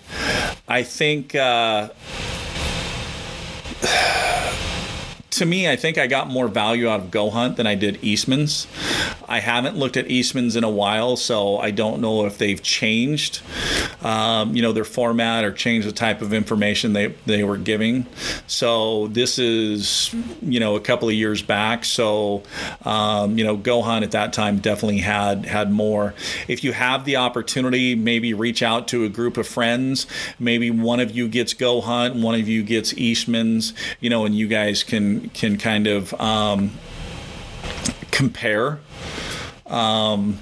I think uh, to me, I think I got more value out of Go Hunt than I did Eastman's. I haven't looked at Eastman's in a while, so I don't know if they've changed, um, you know, their format or changed the type of information they, they were giving. So this is, you know, a couple of years back. So, um, you know, Go Hunt at that time definitely had had more. If you have the opportunity, maybe reach out to a group of friends. Maybe one of you gets Go Hunt, one of you gets Eastman's, you know, and you guys can can kind of um, compare um,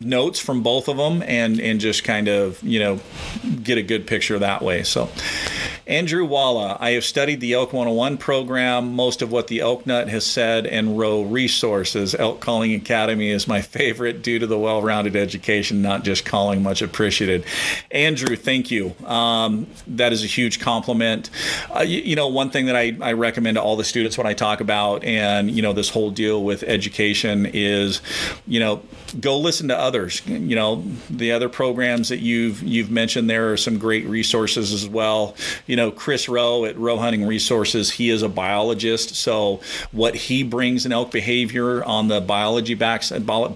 notes from both of them and and just kind of you know get a good picture that way. So Andrew Walla, I have studied the Elk 101 program, most of what the Elk Nut has said, and Rowe resources. Elk Calling Academy is my favorite due to the well rounded education, not just calling, much appreciated. Andrew, thank you. Um, that is a huge compliment. Uh, you, you, know, one thing that I, I recommend to all the students when I talk about and, you know, this whole deal with education is, you know, go listen to others. You know, the other programs that you've you've mentioned there are some great resources as well. You know, Chris Rowe at Rowe Hunting Resources, he is a biologist, so what he brings in elk behavior on the biology back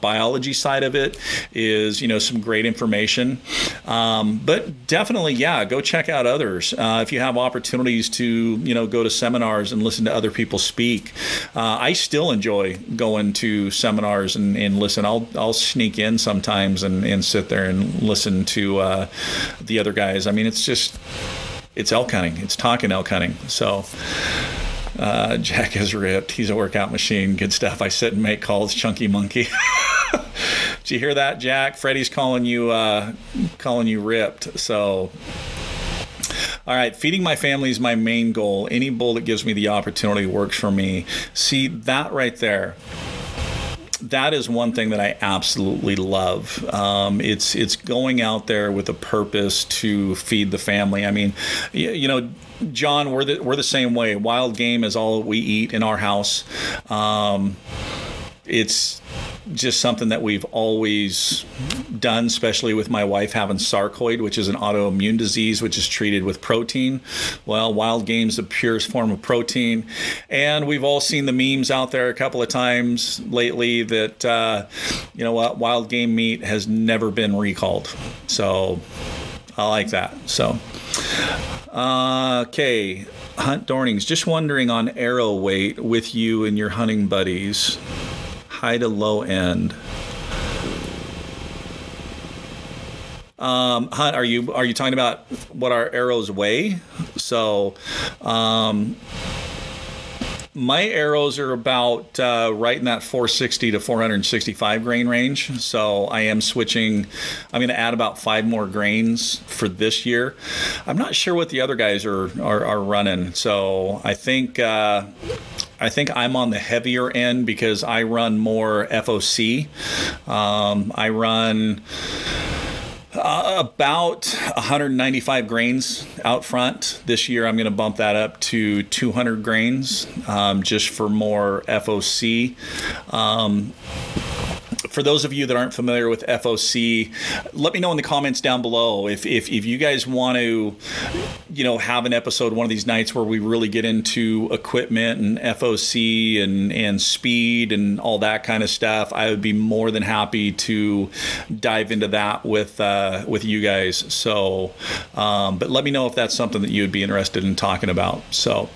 biology side of it is you know some great information. Um, but definitely, yeah, go check out others uh, if you have opportunities to you know go to seminars and listen to other people speak. Uh, I still enjoy going to seminars and, and listen. I'll, I'll I'll sneak in sometimes and, and sit there and listen to uh, the other guys. I mean, it's just it's elk hunting. It's talking elk hunting. So. Uh, Jack is ripped. He's a workout machine. Good stuff. I sit and make calls. Chunky monkey. Did you hear that, Jack? Freddie's calling you uh, calling you ripped. So all right, feeding my family is my main goal. Any bull that gives me the opportunity works for me. See that right there that is one thing that I absolutely love. Um, it's it's going out there with a purpose to feed the family. I mean, you, you know. John, we're the, we're the same way. Wild game is all we eat in our house. Um, it's just something that we've always done, especially with my wife having sarcoid, which is an autoimmune disease, which is treated with protein. Well, wild game's the purest form of protein. And we've all seen the memes out there a couple of times lately that, uh, you know what, wild game meat has never been recalled. So I like that. So, uh, okay. Hunt Dornings, just wondering on arrow weight with you and your hunting buddies high to low end. Um, Hunt, are you are you talking about what our arrows weigh? So, um, my arrows are about uh, right in that 460 to 465 grain range. So I am switching. I'm going to add about five more grains for this year. I'm not sure what the other guys are are, are running. So I think. Uh, I think I'm on the heavier end because I run more FOC. Um, I run uh, about 195 grains out front. This year, I'm going to bump that up to 200 grains um, just for more FOC. Um, for those of you that aren't familiar with FOC, let me know in the comments down below if, if, if you guys want to, you know, have an episode one of these nights where we really get into equipment and FOC and, and speed and all that kind of stuff. I would be more than happy to dive into that with uh, with you guys. So, um, but let me know if that's something that you would be interested in talking about. So.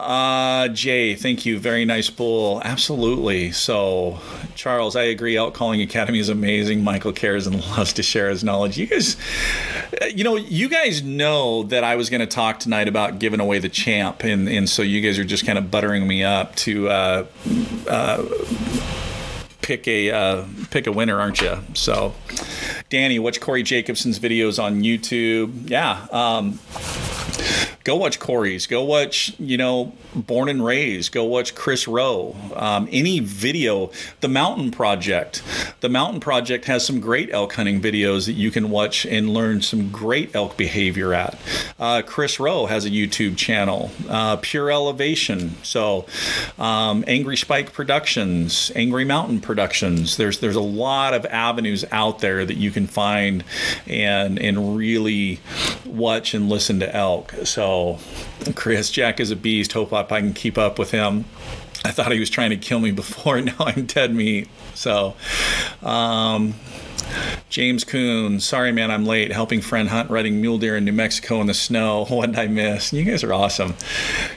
Uh, Jay, thank you. Very nice bull. Absolutely. So, Charles, I agree. Elk Calling Academy is amazing. Michael cares and loves to share his knowledge. You guys, you know, you guys know that I was going to talk tonight about giving away the champ, and and so you guys are just kind of buttering me up to. Uh, uh, pick a uh, pick a winner, aren't you? So, Danny, watch Corey Jacobsen's videos on YouTube. Yeah, um, go watch Corey's. Go watch, you know, Born and Raised. Go watch Chris Rowe. Um, any video, The Mountain Project. The Mountain Project has some great elk hunting videos that you can watch and learn some great elk behavior at. Uh, Chris Rowe has a YouTube channel, uh, Pure Elevation. So, um, Angry Spike Productions, Angry Mountain Productions. There's there's a lot of avenues out there that you can find and and really watch and listen to elk. So, Chris, Jack is a beast. Hope I can keep up with him. I thought he was trying to kill me before. Now I'm dead meat. So, um, James Coon, sorry man, I'm late. Helping friend hunt riding mule deer in New Mexico in the snow. What did I miss? You guys are awesome.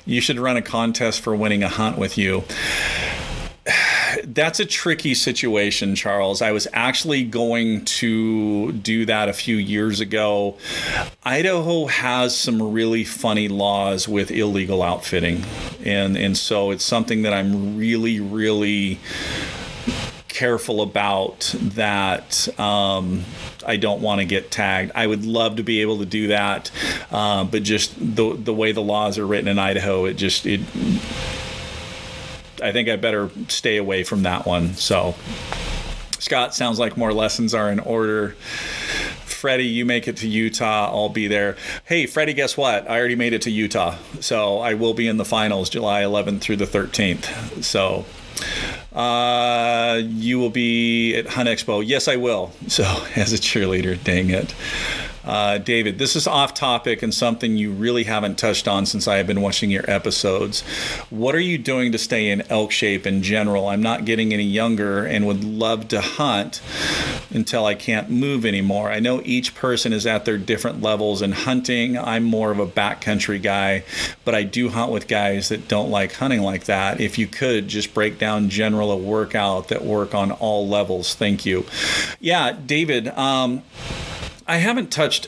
You should run a contest for winning a hunt with you that's a tricky situation, Charles. I was actually going to do that a few years ago. Idaho has some really funny laws with illegal outfitting, and and so it's something that I'm really really careful about that um, I don't want to get tagged. I would love to be able to do that, uh, but just the the way the laws are written in Idaho, it just it I think I better stay away from that one. So, Scott, sounds like more lessons are in order. Freddie, you make it to Utah, I'll be there. Hey, Freddie, guess what? I already made it to Utah. So I will be in the finals July 11th through the 13th. So uh, you will be at Hunt Expo. Yes, I will. So as a cheerleader, dang it. Uh, David, this is off topic and something you really haven't touched on since I have been watching your episodes. What are you doing to stay in elk shape in general? I'm not getting any younger and would love to hunt until I can't move anymore. I know each person is at their different levels in hunting. I'm more of a backcountry guy, but I do hunt with guys that don't like hunting like that. If you could just break down general a workout that work on all levels, thank you. Yeah, David. Um, I haven't touched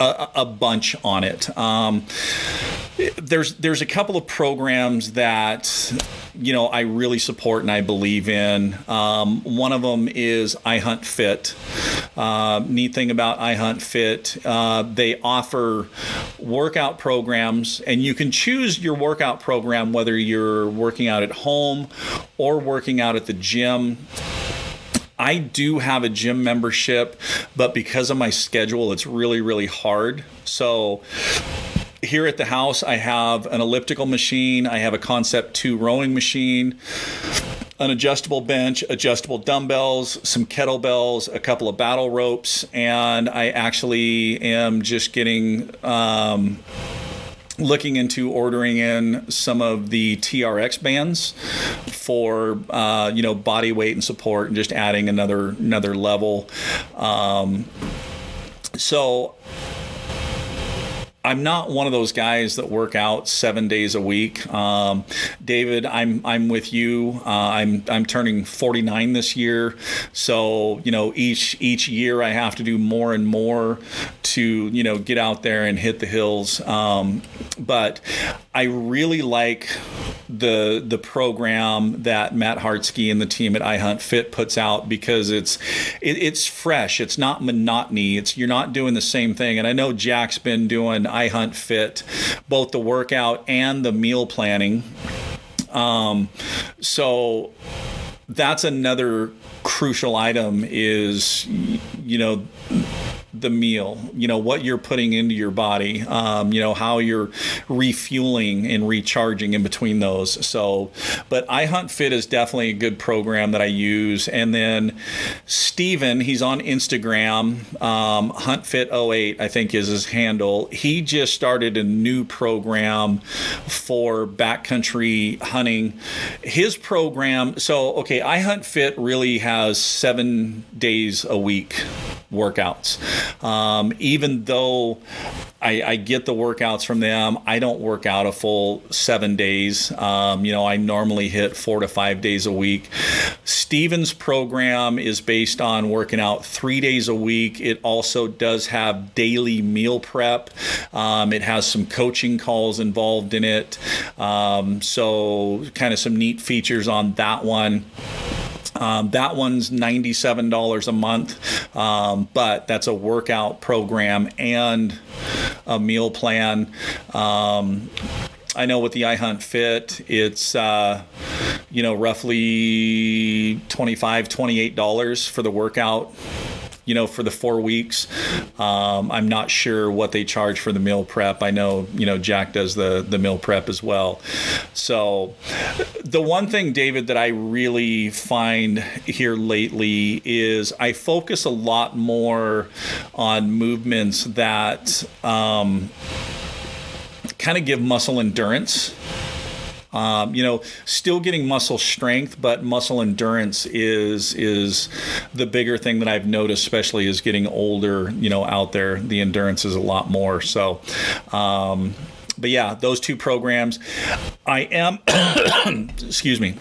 a, a bunch on it. Um, there's there's a couple of programs that you know I really support and I believe in. Um, one of them is iHunt Fit. Uh, neat thing about iHunt Fit, uh, they offer workout programs, and you can choose your workout program whether you're working out at home or working out at the gym. I do have a gym membership, but because of my schedule, it's really, really hard. So, here at the house, I have an elliptical machine, I have a Concept 2 rowing machine, an adjustable bench, adjustable dumbbells, some kettlebells, a couple of battle ropes, and I actually am just getting. Um, looking into ordering in some of the TRX bands for uh, you know body weight and support, and just adding another another level. Um, so I'm not one of those guys that work out seven days a week. Um, David, I'm I'm with you. Uh, I'm I'm turning 49 this year, so you know each each year I have to do more and more to you know get out there and hit the hills. Um, but I really like the the program that Matt Hartsky and the team at iHunt Fit puts out because it's it, it's fresh. It's not monotony. It's you're not doing the same thing. And I know Jack's been doing iHunt Fit, both the workout and the meal planning. Um, so that's another crucial item is you know the meal, you know, what you're putting into your body, um, you know, how you're refueling and recharging in between those. So, but iHunt Fit is definitely a good program that I use. And then Steven, he's on Instagram, um, HuntFit08, I think is his handle. He just started a new program for backcountry hunting. His program, so, okay, iHunt Fit really has seven days a week workouts. Um, even though I, I, get the workouts from them, I don't work out a full seven days. Um, you know, I normally hit four to five days a week. Steven's program is based on working out three days a week. It also does have daily meal prep. Um, it has some coaching calls involved in it. Um, so, kind of some neat features on that one. Um, that one's $97 a month, um, but that's a workout program and a meal plan. Um, I know with the iHunt Fit, it's uh, you know roughly 25 $28 for the workout you know, for the four weeks. Um, I'm not sure what they charge for the meal prep. I know, you know, Jack does the the meal prep as well. So, the one thing, David, that I really find here lately is I focus a lot more on movements that um, kind of give muscle endurance. Um, you know, still getting muscle strength, but muscle endurance is is the bigger thing that I've noticed, especially as getting older. You know, out there, the endurance is a lot more. So. Um, but yeah, those two programs. I am, excuse me,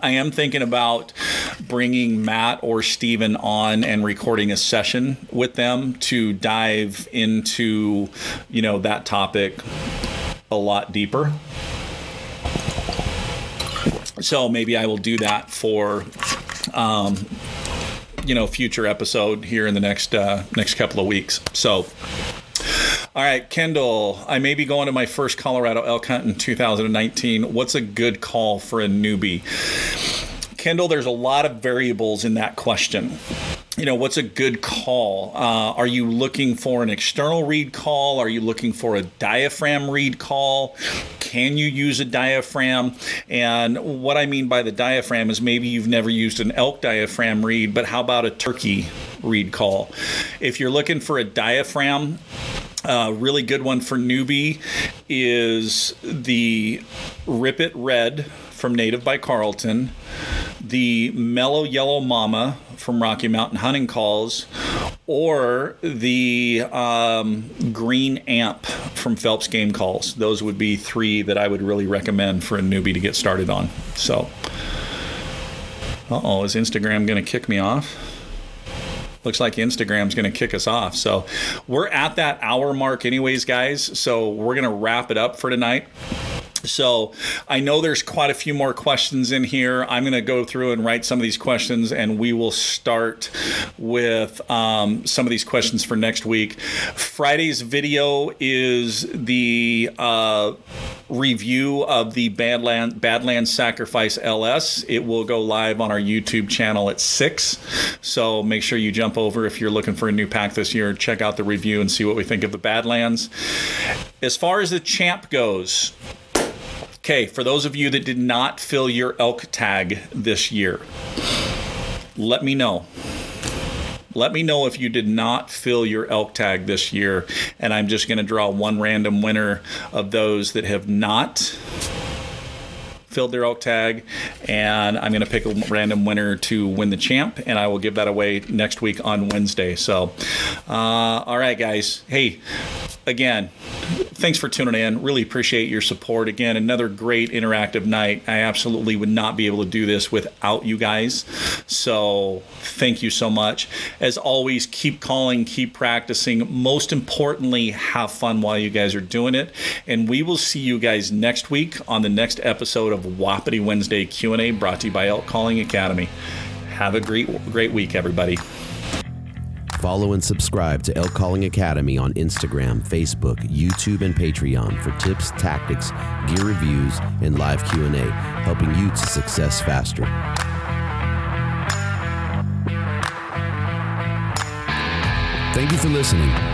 I am thinking about bringing Matt or Steven on and recording a session with them to dive into, you know, that topic a lot deeper. So maybe I will do that for. Um, you know, future episode here in the next uh, next couple of weeks. So, all right, Kendall, I may be going to my first Colorado elk hunt in 2019. What's a good call for a newbie? Kendall, there's a lot of variables in that question. You know what's a good call? Uh, are you looking for an external reed call? Are you looking for a diaphragm reed call? Can you use a diaphragm? And what i mean by the diaphragm is maybe you've never used an elk diaphragm reed, but how about a turkey reed call? If you're looking for a diaphragm a uh, really good one for newbie is the Rip It Red from Native by Carlton, the Mellow Yellow Mama from Rocky Mountain Hunting Calls, or the um, Green Amp from Phelps Game Calls. Those would be three that I would really recommend for a newbie to get started on. So, uh oh, is Instagram going to kick me off? looks like Instagram's going to kick us off. So we're at that hour mark, anyways, guys. So we're going to wrap it up for tonight. So I know there's quite a few more questions in here. I'm going to go through and write some of these questions, and we will start with um, some of these questions for next week. Friday's video is the uh, review of the Badland Badlands Sacrifice LS. It will go live on our YouTube channel at six. So make sure you jump over if you're looking for a new pack this year. Check out the review and see what we think of the Badlands. As far as the champ goes, Okay, for those of you that did not fill your elk tag this year, let me know. Let me know if you did not fill your elk tag this year, and I'm just going to draw one random winner of those that have not filled their elk tag, and I'm going to pick a random winner to win the champ, and I will give that away next week on Wednesday. So, uh, all right, guys. Hey, again, thanks for tuning in. Really appreciate your support. Again, another great interactive night. I absolutely would not be able to do this without you guys. So, thank you so much. As always, keep calling, keep practicing. Most importantly, have fun while you guys are doing it. And we will see you guys next week on the next episode of Wapiti Wednesday Q&A brought to you by Elk Calling Academy. Have a great great week everybody. Follow and subscribe to Elk Calling Academy on Instagram, Facebook, YouTube, and Patreon for tips, tactics, gear reviews, and live Q&A, helping you to success faster. Thank you for listening.